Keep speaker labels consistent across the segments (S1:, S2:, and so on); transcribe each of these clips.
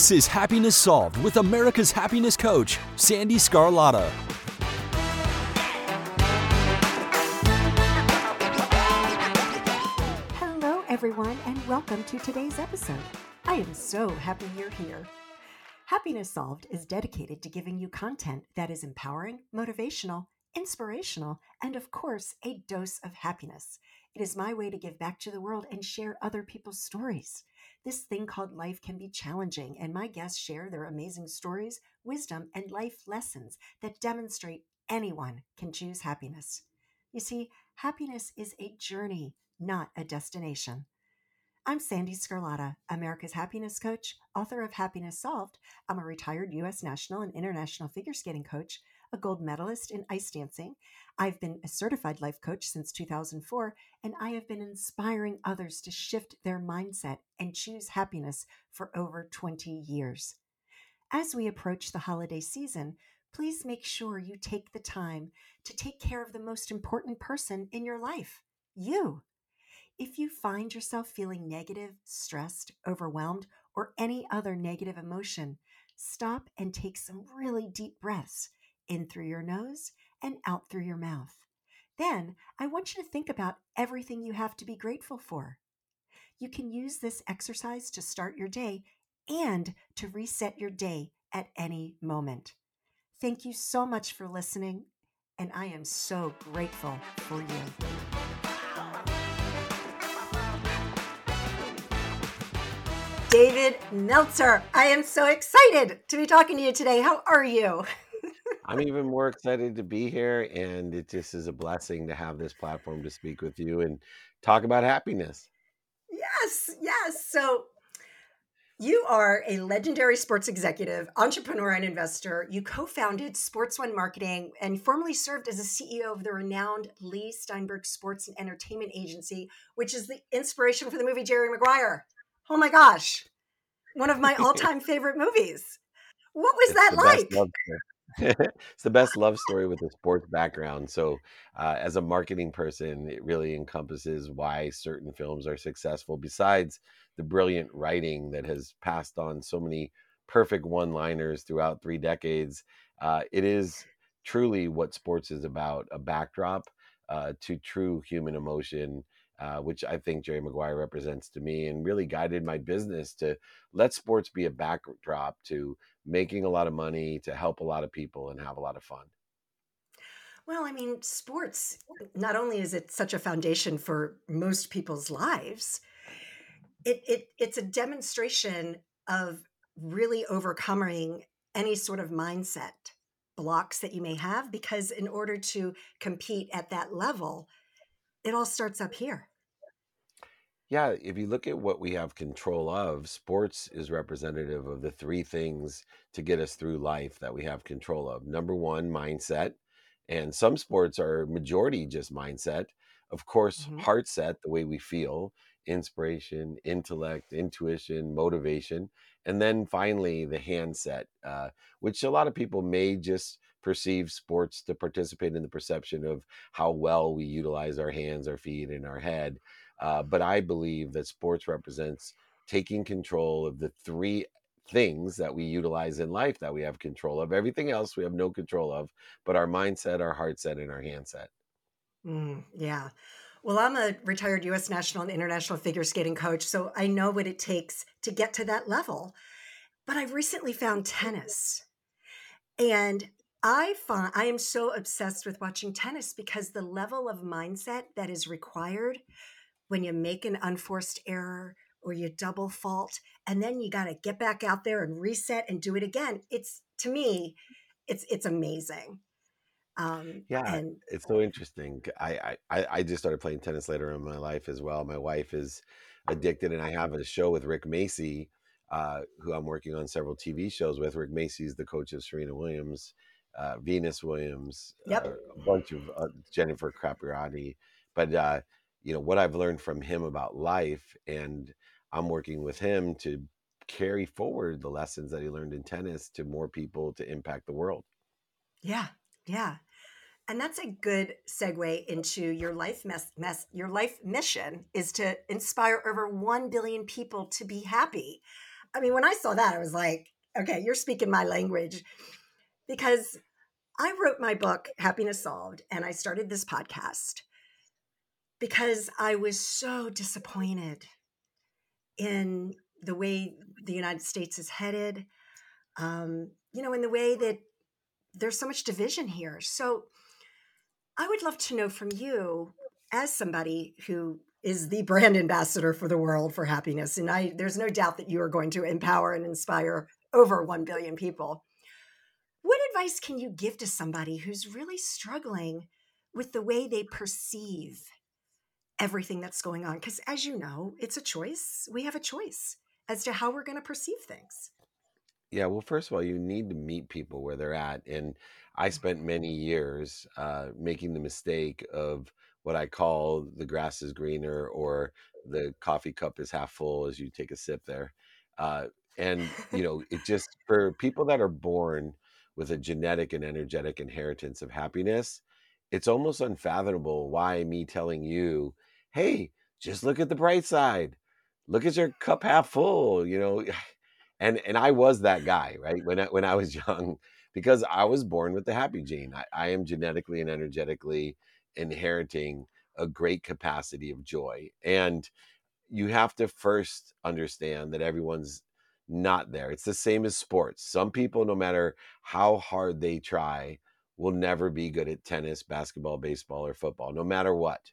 S1: This is Happiness Solved with America's happiness coach, Sandee Sgarlata.
S2: Hello, everyone, and welcome to today's episode. I am so happy you're here. Happiness Solved is dedicated to giving you content that is empowering, motivational, inspirational, and of course, a dose of happiness. It is my way to give back to the world and share other people's stories. This thing called life can be challenging, and my guests share their amazing stories, wisdom, and life lessons that demonstrate anyone can choose happiness. You see, happiness is a journey, not a destination. I'm Sandee Sgarlata, America's happiness coach, author of Happiness Solved. I'm a retired U.S. national and international figure skating coach, a gold medalist in ice dancing. I've been a certified life coach since 2004, and I have been inspiring others to shift their mindset and choose happiness for over 20 years. As we approach the holiday season, please make sure you take the time to take care of the most important person in your life you. If you find yourself feeling negative, stressed, overwhelmed, or any other negative emotion, stop and take some really deep breaths in through your nose and out through your mouth. Then I want you to think about everything you have to be grateful for. You can use this exercise to start your day and to reset your day at any moment. Thank you so much for listening, and I am so grateful for you. David Meltzer, I am so excited to be talking to you today. How are you?
S3: I'm even more excited to be here, and it just is a blessing to have this platform to speak with you and talk about happiness.
S2: Yes, yes. So, you are a legendary sports executive, entrepreneur, and investor. You co founded Sports One Marketing and formerly served as a CEO of the renowned Leigh Steinberg Sports and Entertainment Agency, which is the inspiration for the movie Jerry Maguire. Oh my gosh, one of my all time favorite movies. What was
S3: It's
S2: that like?
S3: it's the best love story with a sports background. So, uh, as a marketing person, it really encompasses why certain films are successful. Besides the brilliant writing that has passed on so many perfect one-liners throughout three decades, uh, it is truly what sports is about: a backdrop uh, to true human emotion. Uh, which I think Jerry Maguire represents to me, and really guided my business to let sports be a backdrop to making a lot of money, to help a lot of people, and have a lot of fun.
S2: Well, I mean, sports, not only is it such a foundation for most people's lives, it, it it's a demonstration of really overcoming any sort of mindset blocks that you may have because in order to compete at that level, it all starts up here.
S3: Yeah, if you look at what we have control of, sports is representative of the three things to get us through life that we have control of. Number one, mindset. And some sports are majority just mindset. Of course,
S2: Mhm.
S3: heart set, the way we feel, inspiration, intellect, intuition, motivation. And then finally, the hand set, uh, which a lot of people may just perceive sports to participate in the perception of how well we utilize our hands, our feet, and our head. Uh, but I believe that sports represents taking control of the three things that we utilize in life that we have control of. Everything else we have no control of, but our mindset, our heart set, and our hand set.
S2: Mm, yeah. Well, I'm a retired US national and international figure skating coach, so I know what it takes to get to that level. But I've recently found tennis. And I find I am so obsessed with watching tennis because the level of mindset that is required when you make an unforced error or you double fault and then you got to get back out there and reset and do it again. It's to me it's it's amazing. Um,
S3: Yeah,
S2: and
S3: it's so interesting. I, I I just started playing tennis later in my life as well. My wife is addicted, and I have a show with Rick Macci, uh, who I'm working on several TV shows with. Rick Macci is the coach of Serena Williams, uh, Venus Williams,
S2: yep,
S3: uh, a bunch of uh, Jennifer Capriati. But uh, you know what I've learned from him about life, and I'm working with him to carry forward the lessons that he learned in tennis to more people to impact the world.
S2: yeah, yeah. And that's a good segue into your life mess, mess your life mission is to inspire over 1 billion people to be happy. I mean, when I saw that, I was like, okay, you're speaking my language because I wrote my book, Happiness Solved, and I started this podcast because I was so disappointed in the way the United States is headed, um, you know, in the way that there's so much division here. So I would love to know from you, as somebody who is the brand ambassador for the world for happiness, and I there's no doubt that you are going to empower and inspire over 1 billion people. What advice can you give to somebody who's really struggling with the way they perceive everything that's going on? Because as you know, it's a choice. We have a choice as to how we're going to perceive things.
S3: Yeah, well, first of all, you need to meet people where they're at. And I spent many years uh, making the mistake of what I call the grass is greener or the coffee cup is half full as you take a sip there. Uh, and, you know, it just for people that are born with a genetic and energetic inheritance of happiness, it's almost unfathomable why me telling you, hey, just look at the bright side. Look at your cup half full, you know. And and I was that guy, right? When I, when I was young, because I was born with the happy gene. I, I am genetically and energetically inheriting a great capacity of joy. And you have to first understand that everyone's not there. It's the same as sports. Some people, no matter how hard they try, will never be good at tennis, basketball, baseball, or football, no matter what.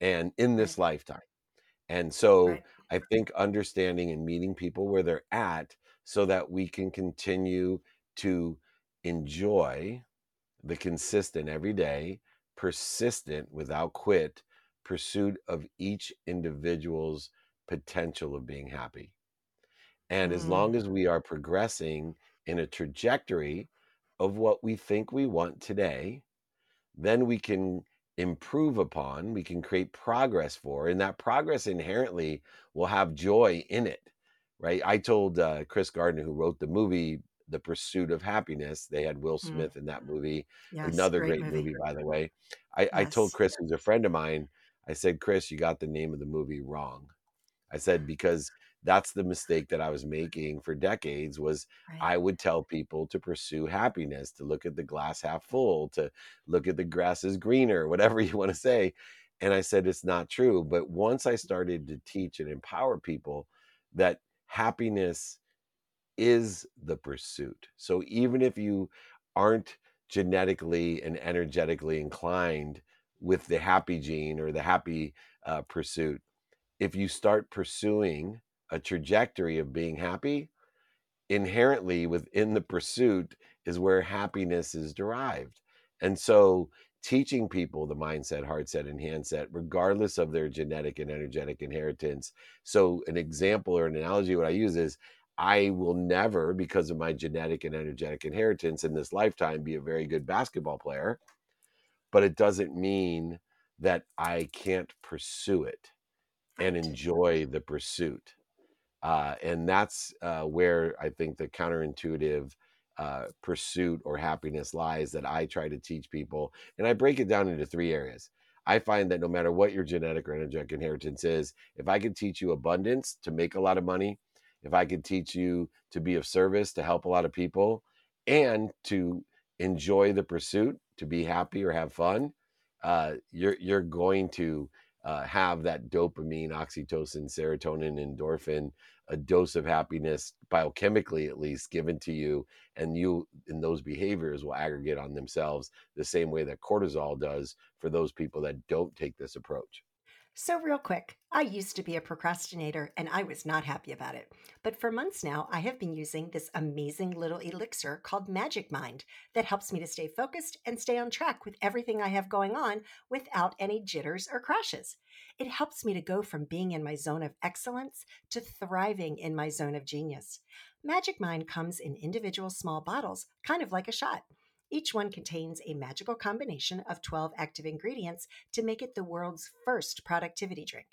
S3: And in
S2: Right,
S3: this lifetime. And so
S2: right.
S3: I think understanding and meeting people where they're at so that we can continue to enjoy the consistent every day, persistent without quit pursuit of each individual's potential of being happy. And as
S2: Mm,
S3: long as we are progressing in a trajectory of what we think we want today, then we can improve upon, we can create progress for, and that progress inherently will have joy in it, right? I told uh, Chris Gardner, who wrote the movie The Pursuit of Happiness, they had Will
S2: mm.
S3: Smith in that movie,
S2: Yes,
S3: another
S2: great
S3: great
S2: movie.
S3: movie, by the way. I, I told Chris, who's a friend of mine, I said, Chris, you got the name of the movie wrong. I said, because that's the mistake that I was making for decades was
S2: Right.
S3: I would tell people to pursue happiness, to look at the glass half full, to look at the grass is greener, whatever you want to say. And I said, it's not true. But once I started to teach and empower people that happiness is the pursuit. So even if you aren't genetically and energetically inclined with the happy gene or the happy uh, pursuit, if you start pursuing a trajectory of being happy, inherently within the pursuit is where happiness is derived. And so teaching people the mindset, heart set, and handset, regardless of their genetic and energetic inheritance. So an example or an analogy what I use is I will never, because of my genetic and energetic inheritance in this lifetime, be a very good basketball player. But it doesn't mean that I can't pursue it and enjoy the pursuit. Uh, and that's uh, where I think the counterintuitive uh, pursuit or happiness lies that I try to teach people. And I break it down into three areas. I find that no matter what your genetic or energetic inheritance is, if I could teach you abundance to make a lot of money, if I could teach you to be of service, to help a lot of people, and to enjoy the pursuit, to be happy or have fun, uh, you're you're going to uh, have that dopamine, oxytocin, serotonin, endorphin, a dose of happiness biochemically at least given to you, and you in those behaviors will aggregate on themselves the same way that cortisol does for those people that don't take this approach.
S2: So, real quick, I used to be a procrastinator and I was not happy about it. But for months now, I have been using this amazing little elixir called Magic Mind that helps me to stay focused and stay on track with everything I have going on without any jitters or crashes. It helps me to go from being in my zone of excellence to thriving in my zone of genius. Magic Mind comes in individual small bottles, kind of like a shot. Each one contains a magical combination of 12 active ingredients to make it the world's first productivity drink.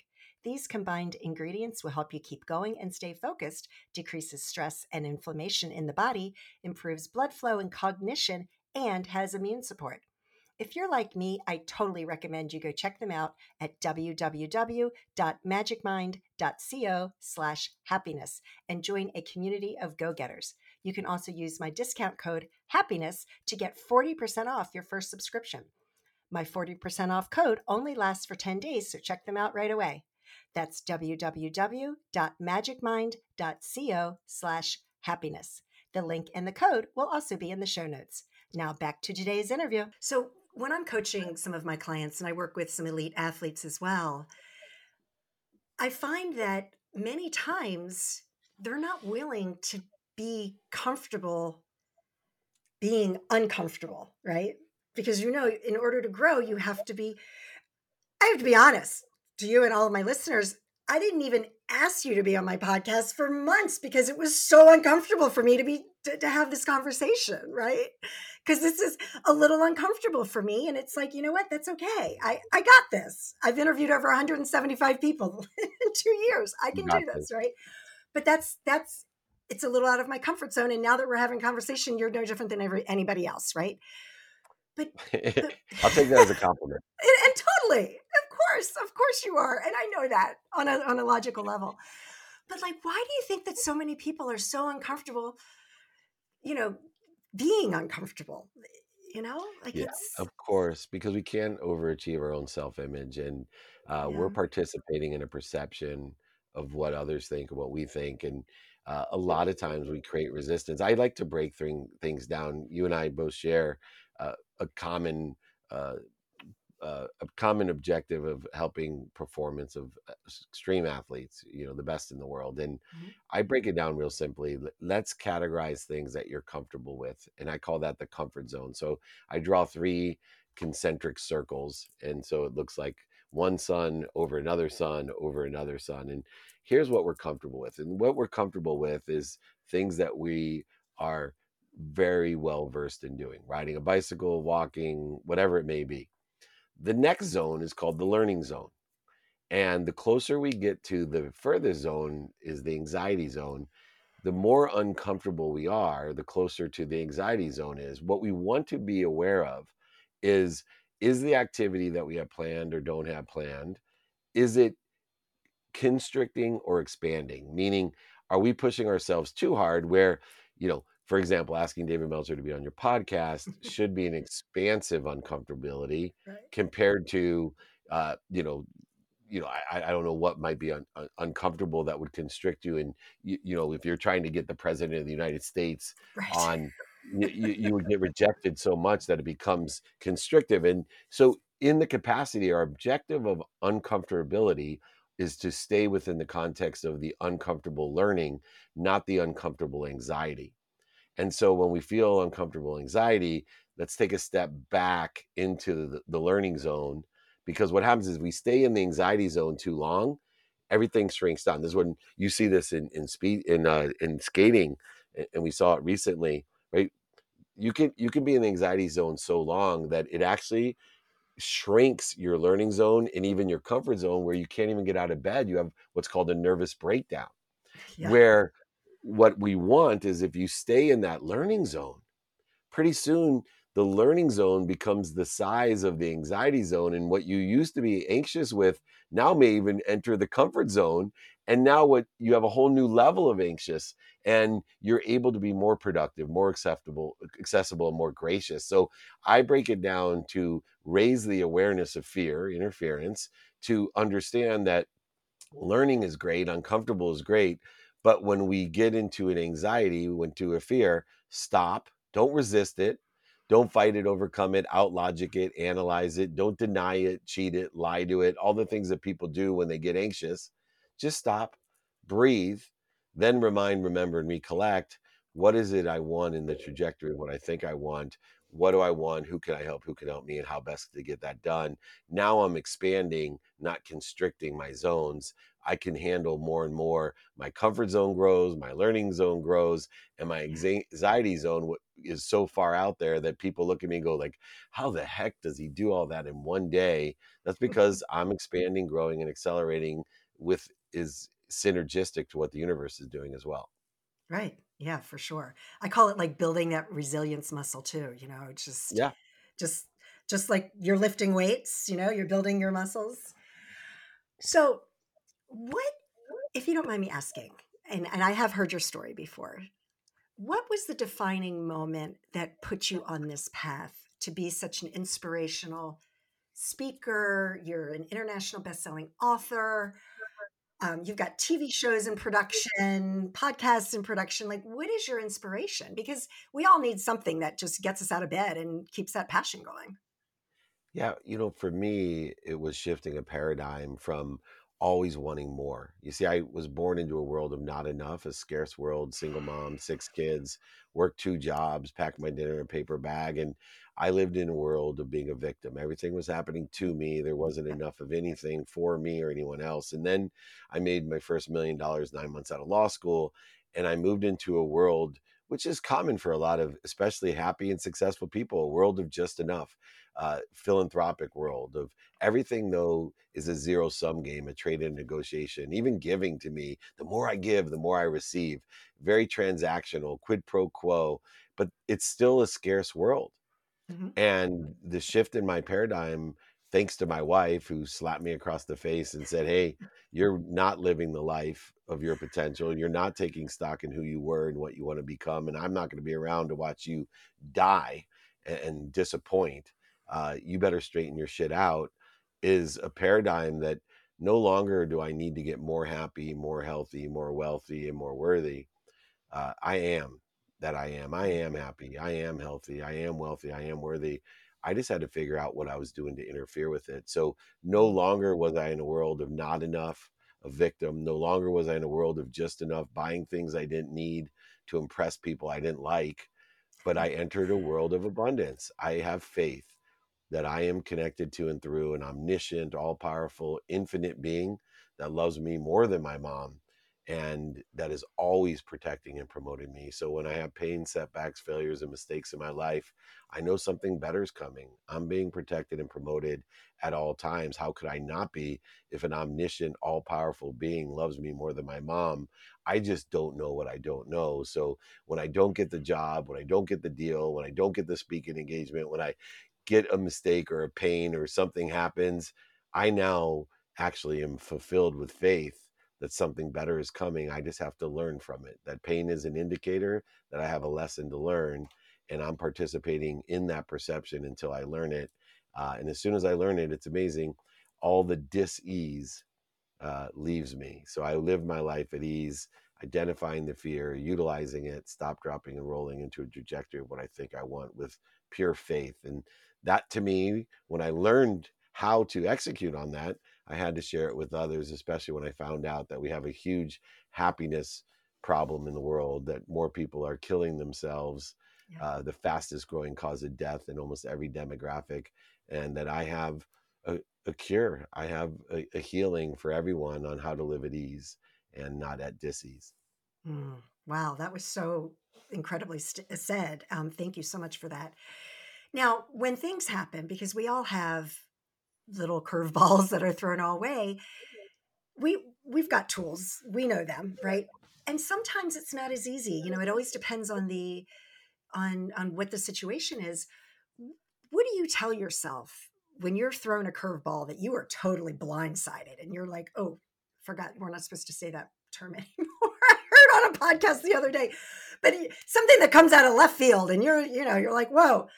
S2: These combined ingredients will help you keep going and stay focused, decreases stress and inflammation in the body, improves blood flow and cognition, and has immune support. If you're like me, I totally recommend you go check them out at www.magicmind.co slash happiness and join a community of go-getters. You can also use my discount code happiness to get 40% off your first subscription. My 40% off code only lasts for 10 days, so check them out right away. That's www.magicmind.co slash happiness. The link and the code will also be in the show notes. Now back to today's interview. So when I'm coaching some of my clients and I work with some elite athletes as well, I find that many times they're not willing to be comfortable being uncomfortable, right? Because you know, in order to grow, you have to be, I have to be honest to you and all of my listeners. I didn't even ask you to be on my podcast for months because it was so uncomfortable for me to be to, to have this conversation, right? Because this is a little uncomfortable for me. And it's like, you know what? That's okay. I, I got this. I've interviewed over 175 people in two years. I can do this, this, right? But that's that's it's a little out of my comfort zone. And now that we're having conversation, you're no different than every, anybody else, right?
S3: But, but I'll take that as a compliment.
S2: And, and, totally, of course, of course you are, and I know that on a on a logical level. But like, why do you think that so many people are so uncomfortable? You know, being uncomfortable. You know, like
S3: yeah,
S2: it's
S3: of course because we can't overachieve our own self image, and uh, yeah. we're participating in a perception of what others think and what we think, and uh, a lot of times we create resistance. I like to break th- things down. You and I both share uh, a common uh, uh, a common objective of helping performance of uh, extreme athletes, you know, the best in the world. And mm-hmm. I break it down real simply. Let's categorize things that you're comfortable with. And I call that the comfort zone. So I draw three concentric circles. And so it looks like one son over another son over another son. And here's what we're comfortable with. And what we're comfortable with is things that we are very well versed in doing riding a bicycle, walking, whatever it may be. The next zone is called the learning zone. And the closer we get to the further zone is the anxiety zone. The more uncomfortable we are, the closer to the anxiety zone is. What we want to be aware of is is the activity that we have planned or don't have planned is it constricting or expanding? Meaning, are we pushing ourselves too hard where, you know, for example, asking David Meltzer to be on your podcast should be an expansive uncomfortability right. compared to, uh, you know, you know, I, I don't know what might be un, un, uncomfortable that would constrict you. And, you, you, know, if you're trying to get the president of the United States right. on, you, you would get rejected so much that it becomes constrictive. And so, in the capacity, our objective of uncomfortability is to stay within the context of the uncomfortable learning, not the uncomfortable anxiety. And so when we feel uncomfortable anxiety, let's take a step back into the, the learning zone because what happens is we stay in the anxiety zone too long, everything shrinks down. This is when you see this in, in speed in uh, in skating, and we saw it recently? You can you can be in the anxiety zone so long that it actually shrinks your learning zone and even your comfort zone where you can't even get out of bed. You have what's called a nervous breakdown, yeah. where what we want is if you stay in that learning zone, pretty soon the learning zone becomes the size of the anxiety zone. And what you used to be anxious with now may even enter the comfort zone. And now what you have a whole new level of anxious and you're able to be more productive, more acceptable, accessible, and more gracious. So I break it down to raise the awareness of fear, interference, to understand that learning is great, uncomfortable is great. But when we get into an anxiety, we went to a fear, stop, don't resist it. Don't fight it, overcome it, out logic it, analyze it. Don't deny it, cheat it, lie to it, all the things that people do when they get anxious. Just stop, breathe, then remind, remember, and recollect what is it I want in the trajectory of what I think I want? What do I want? Who can I help? Who can help me? And how best to get that done? Now I'm expanding, not constricting my zones. I can handle more and more. My comfort zone grows, my learning zone grows, and my mm. anxiety zone is so far out there that people look at me and go like, "How the heck does he do all that in one day?" That's mm. because I'm expanding, growing, and accelerating with is synergistic to what the universe is doing as well.
S2: Right. Yeah, for sure. I call it like building that resilience muscle too, you know, just
S3: Yeah.
S2: just just like you're lifting weights, you know, you're building your muscles. So, what if you don't mind me asking, and and I have heard your story before. What was the defining moment that put you on this path to be such an inspirational speaker? You're an international best-selling author. Um, you've got TV shows in production, podcasts in production. Like, what is your inspiration? Because we all need something that just gets us out of bed and keeps that passion going.
S3: Yeah, you know, for me, it was shifting a paradigm from always wanting more. You see, I was born into a world of not enough, a scarce world, single mom, six kids, worked two jobs, packed my dinner in a paper bag. And I lived in a world of being a victim. Everything was happening to me. There wasn't enough of anything for me or anyone else. And then I made my first million dollars nine months out of law school. And I moved into a world which is common for a lot of especially happy and successful people, a world of just enough, uh, philanthropic world of everything though is a zero sum game, a trade and negotiation. Even giving to me, the more I give, the more I receive. Very transactional, quid pro quo, but it's still a scarce world. Mm-hmm. And the shift in my paradigm, thanks to my wife who slapped me across the face and said, Hey, you're not living the life of your potential. You're not taking stock in who you were and what you want to become. And I'm not going to be around to watch you die and, and disappoint. Uh, you better straighten your shit out is a paradigm that no longer do I need to get more happy, more healthy, more wealthy, and more worthy. Uh, I am that I am. I am happy. I am healthy. I am wealthy. I am worthy. I just had to figure out what I was doing to interfere with it. So no mm. longer was I in a world of not enough, a victim. No longer was I in a world of just enough, buying things I didn't need to impress people I didn't like. But I entered a world of abundance. I have faith that I am connected to and through an omniscient, all powerful, infinite being that loves me more than my mom and that is always protecting and promoting me. So when I have pain, setbacks, failures, and mistakes in my life, I know something better is coming. I'm being protected and promoted at all times. How could I not be if an omniscient, all powerful being loves me more than my mom? I just don't know what I don't know. So when I don't get the job, when I don't get the deal, when I don't get the speaking engagement, when I get a mistake or a pain or something happens, I now actually am fulfilled with faith that something better is coming. I just have to learn from it. That pain is an indicator that I have a lesson to learn, and I'm participating in that perception until I learn it. Uh, and as soon as I learn it, it's amazing. All the dis-ease uh, leaves me. So I live my life at ease, identifying the fear, utilizing it, stop, dropping, and rolling into a trajectory of what I think I want with pure faith. And that to me, when I learned how to execute on that, I had to share it with others, especially when I found out that we have a huge happiness problem in the world, that more people are killing themselves, yeah. uh, the fastest growing cause of death in almost every demographic, and that I have a, a cure. I have a, a, healing for everyone on how to live at ease and not at disease.
S2: Mm, wow, that was so incredibly st- said. Um, thank you so much for that. Now, when things happen, because we all have little curveballs that are thrown our way mm-hmm. we we've got tools. We know them right? And sometimes it's not as easy you know it always depends on the on on what the situation is. What do you tell yourself when you're thrown a curveball that you are totally blindsided and you're like oh forgot we're not supposed to say that term anymore. I heard on a podcast the other day. But something that comes out of left field and you're you know you're like whoa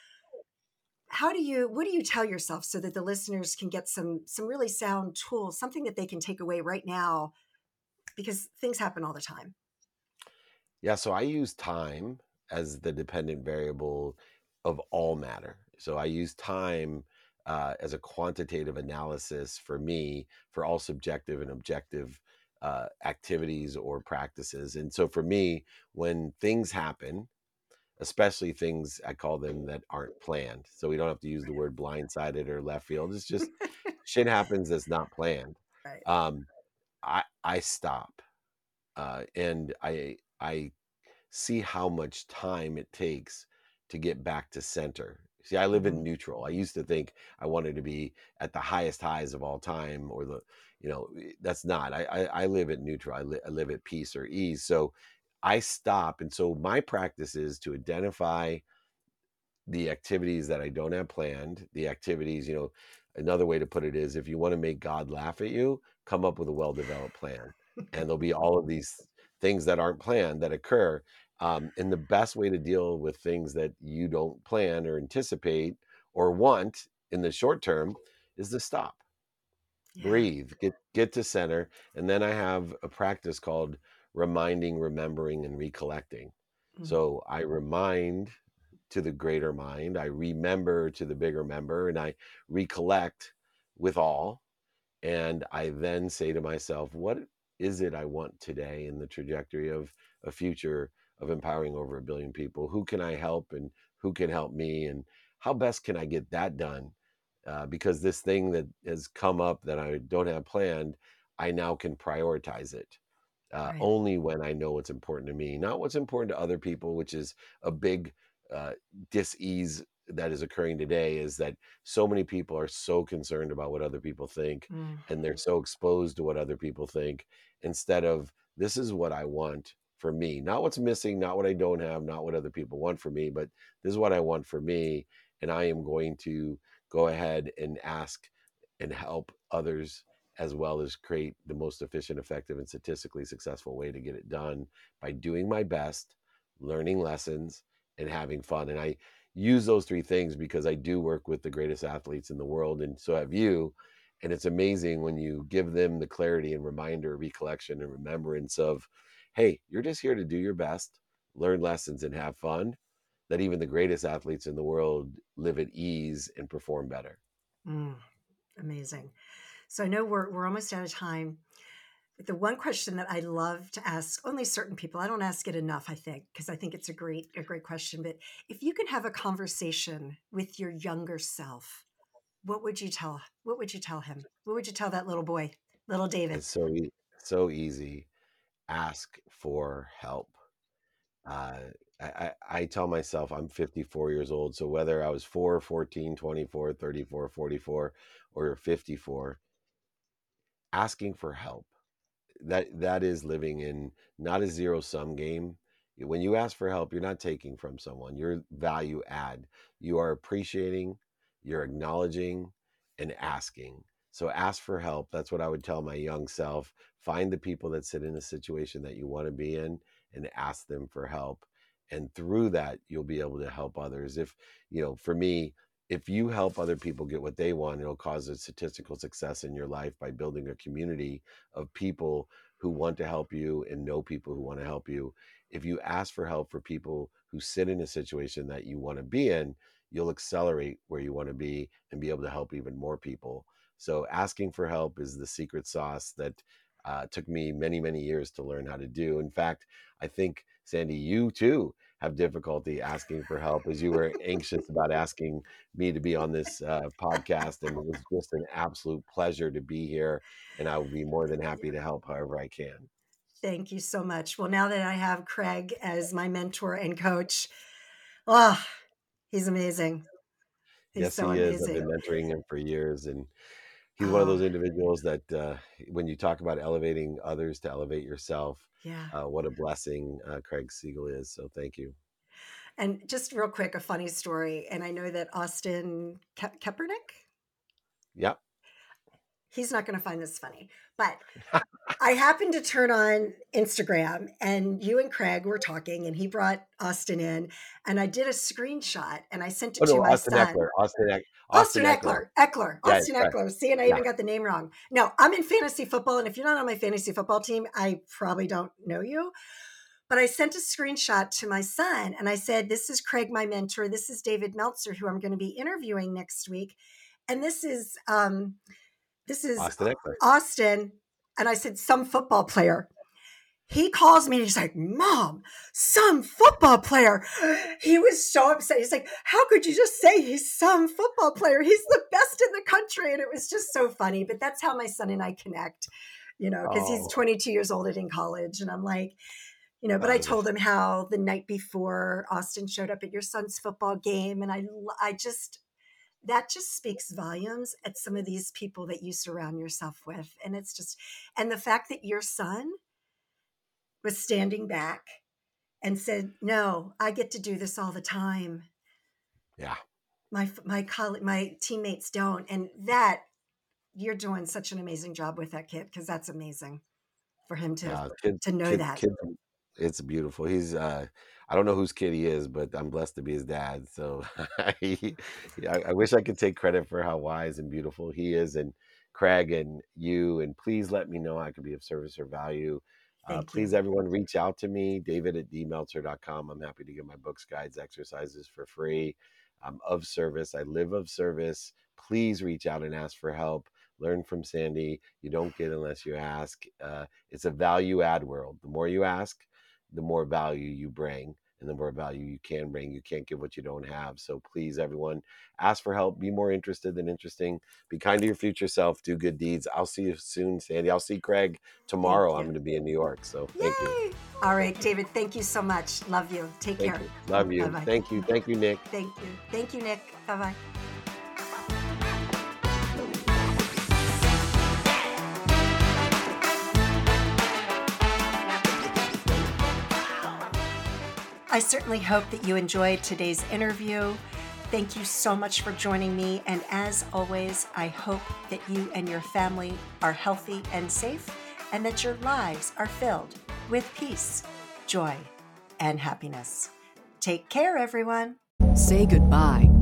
S2: how do you what do you tell yourself so that the listeners can get some some really sound tools something that they can take away right now because things happen all the time
S3: yeah so i use time as the dependent variable of all matter. So I use time uh, as a quantitative analysis for me for all subjective and objective uh, activities or practices. And so for me, when things happen, especially things I call them that aren't planned, so we don't have to use the word blindsided or left field. It's just shit happens that's not planned.
S2: Right.
S3: Um, I I stop, uh, and I I see how much time it takes to get back to center. See, I live in
S2: Mhm.
S3: neutral. I used to think I wanted to be at the highest highs of all time, or the, you know, that's not. I I, I live at neutral. I, li- I live at peace or ease. So I stop, and so my practice is to identify the activities that I don't have planned. The activities, you know, another way to put it is, if you want to make God laugh at you, come up with a well-developed plan, and there'll be all of these things that aren't planned that occur. Um, and the best way to deal with things that you don't plan or anticipate or want in the short term is to stop,
S2: Yeah.
S3: breathe, get get to center, and then I have a practice called reminding, remembering, and recollecting.
S2: Mhm.
S3: So I remind to the greater mind, I remember to the bigger member, and I recollect with all. And I then say to myself, what is it I want today in the trajectory of a future of empowering over a billion people? Who can I help and who can help me? And how best can I get that done? Uh, because this thing that has come up that I don't have planned, I now can prioritize it uh,
S2: Right.
S3: only when I know what's important to me, not what's important to other people, which is a big uh, dis-ease that is occurring today. Is that so many people are so concerned about what other people think,
S2: Mm.
S3: and they're so exposed to what other people think, instead of this is what I want for me, not what's missing, not what I don't have, not what other people want for me, but this is what I want for me, and I am going to go ahead and ask and help others as well as create the most efficient, effective, and statistically successful way to get it done by doing my best, learning lessons, and having fun. And I use those three things because I do work with the greatest athletes in the world, and so have you. And it's amazing when you give them the clarity and reminder, recollection, and remembrance of, hey, you're just here to do your best, learn lessons, and have fun. That even the greatest athletes in the world live at ease and perform better.
S2: Mm. Amazing. So I know we're we're almost out of time. But the one question that I love to ask only certain people, I don't ask it enough, I think, because I think it's a great a great question. But if you could have a conversation with your younger self, what would you tell? What would you tell him? What would you tell that little boy, little David?
S3: It's so e- so easy. Ask for help. Uh, I, I, tell myself I'm 54 years old. So whether I was 4, 14, 24, 34, 44, or 54, asking for help. That that is living in not a zero sum game when you ask for help you're not taking from someone. You're value add. You are appreciating you're acknowledging and asking. So ask for help. That's what i would tell my young self. Find the people that sit in a situation that you want to be in and ask them for help. And through that you'll be able to help others. If you know for me if you help other people get what they want it'll cause a statistical success in your life by building a community of people who want to help you and know people who want to help you. If you ask for help for people who sit in a situation that you want to be in, you'll accelerate where you want to be and be able to help even more people. So, asking for help is the secret sauce that uh, took me many, many years to learn how to do. In fact, I think, Sandee, you too have difficulty asking for help as you were anxious about asking me to be on this uh, podcast. And it was just an absolute pleasure to be here. And I will be more than happy to help however I can.
S2: Thank you so much. Well, now that I have Craig as my mentor and coach, oh, he's amazing. He's
S3: yes,
S2: so
S3: he is. I've been mentoring him for years. And he's one of those individuals that uh, when you talk about elevating others to elevate yourself,
S2: yeah.
S3: uh, what a blessing uh, Craig Siegel is. So thank you.
S2: And just real quick, a funny story. And I know that Austin Ke- Kaepernick,
S3: Yep.
S2: He's not going to find this funny, but I happened to turn on Instagram and you and Craig were talking and he brought Austin in and I did a screenshot and I sent
S3: Oh
S2: it to
S3: no,
S2: my
S3: Austin
S2: son.
S3: Ekeler. Austin, Eck-
S2: Austin
S3: Austin
S2: Ekeler.
S3: Ekeler.
S2: Ekeler.
S3: Yeah,
S2: Austin
S3: right.
S2: Ekeler. See, and I
S3: Yeah.
S2: even got the name wrong. No, I'm in fantasy football. And if you're not on my fantasy football team, I probably don't know you. but I sent a screenshot to my son and I said, This is Craig, my mentor. This is David Meltzer, who I'm going to be interviewing next week. And this is um, this is
S3: Austin.
S2: Austin. And I said, some football player. He calls me and he's like, Mom, some football player. He was so upset. He's like, How could you just say he's some football player? He's the best in the country. And it was just so funny. But that's how my son and I connect, you know, because oh. he's 22 years old and in college. And I'm like, you know, but I told him how the night before Austin showed up at your son's football game. And I, I just, that just speaks volumes at some of these people that you surround yourself with. And it's just, and the fact that your son was standing back and said, No, I get to do this all the time.
S3: Yeah.
S2: My, my colleague, my teammates don't. And that you're doing such an amazing job with that kid because that's amazing for him to, yeah, kid, to know
S3: kid,
S2: that.
S3: Kid, it's beautiful. He's, uh, I don't know whose kid he is, but I'm blessed to be his dad. So I, I wish I could take credit for how wise and beautiful he is. And Craig and you, and please let me know I could be of service or value. Uh, please, everyone, reach out to me, david at dmeltzer.com. I'm happy to give my books, guides, exercises for free. I'm of service. I live of service. Please reach out and ask for help. Learn from Sandee. You don't get unless you ask. Uh, it's a value add world. The more you ask, the more value you bring and the more value you can bring. You can't give what you don't have. So please, everyone, ask for help. Be more interested than interesting. Be kind to your future self. Do good deeds. I'll see you soon, Sandee. I'll see Craig tomorrow. I'm going to be in New York. So thank you.
S2: All right, David. Thank you so much. Love you. Take
S3: thank
S2: care.
S3: You. Love you. Bye-bye. Thank you. Thank you, Nick.
S2: Thank you. Thank you, Nick. Bye bye. I certainly hope that you enjoyed today's interview. Thank you so much for joining me. And as always, I hope that you and your family are healthy and safe, and that your lives are filled with peace, joy, and happiness. Take care, everyone.
S4: Say goodbye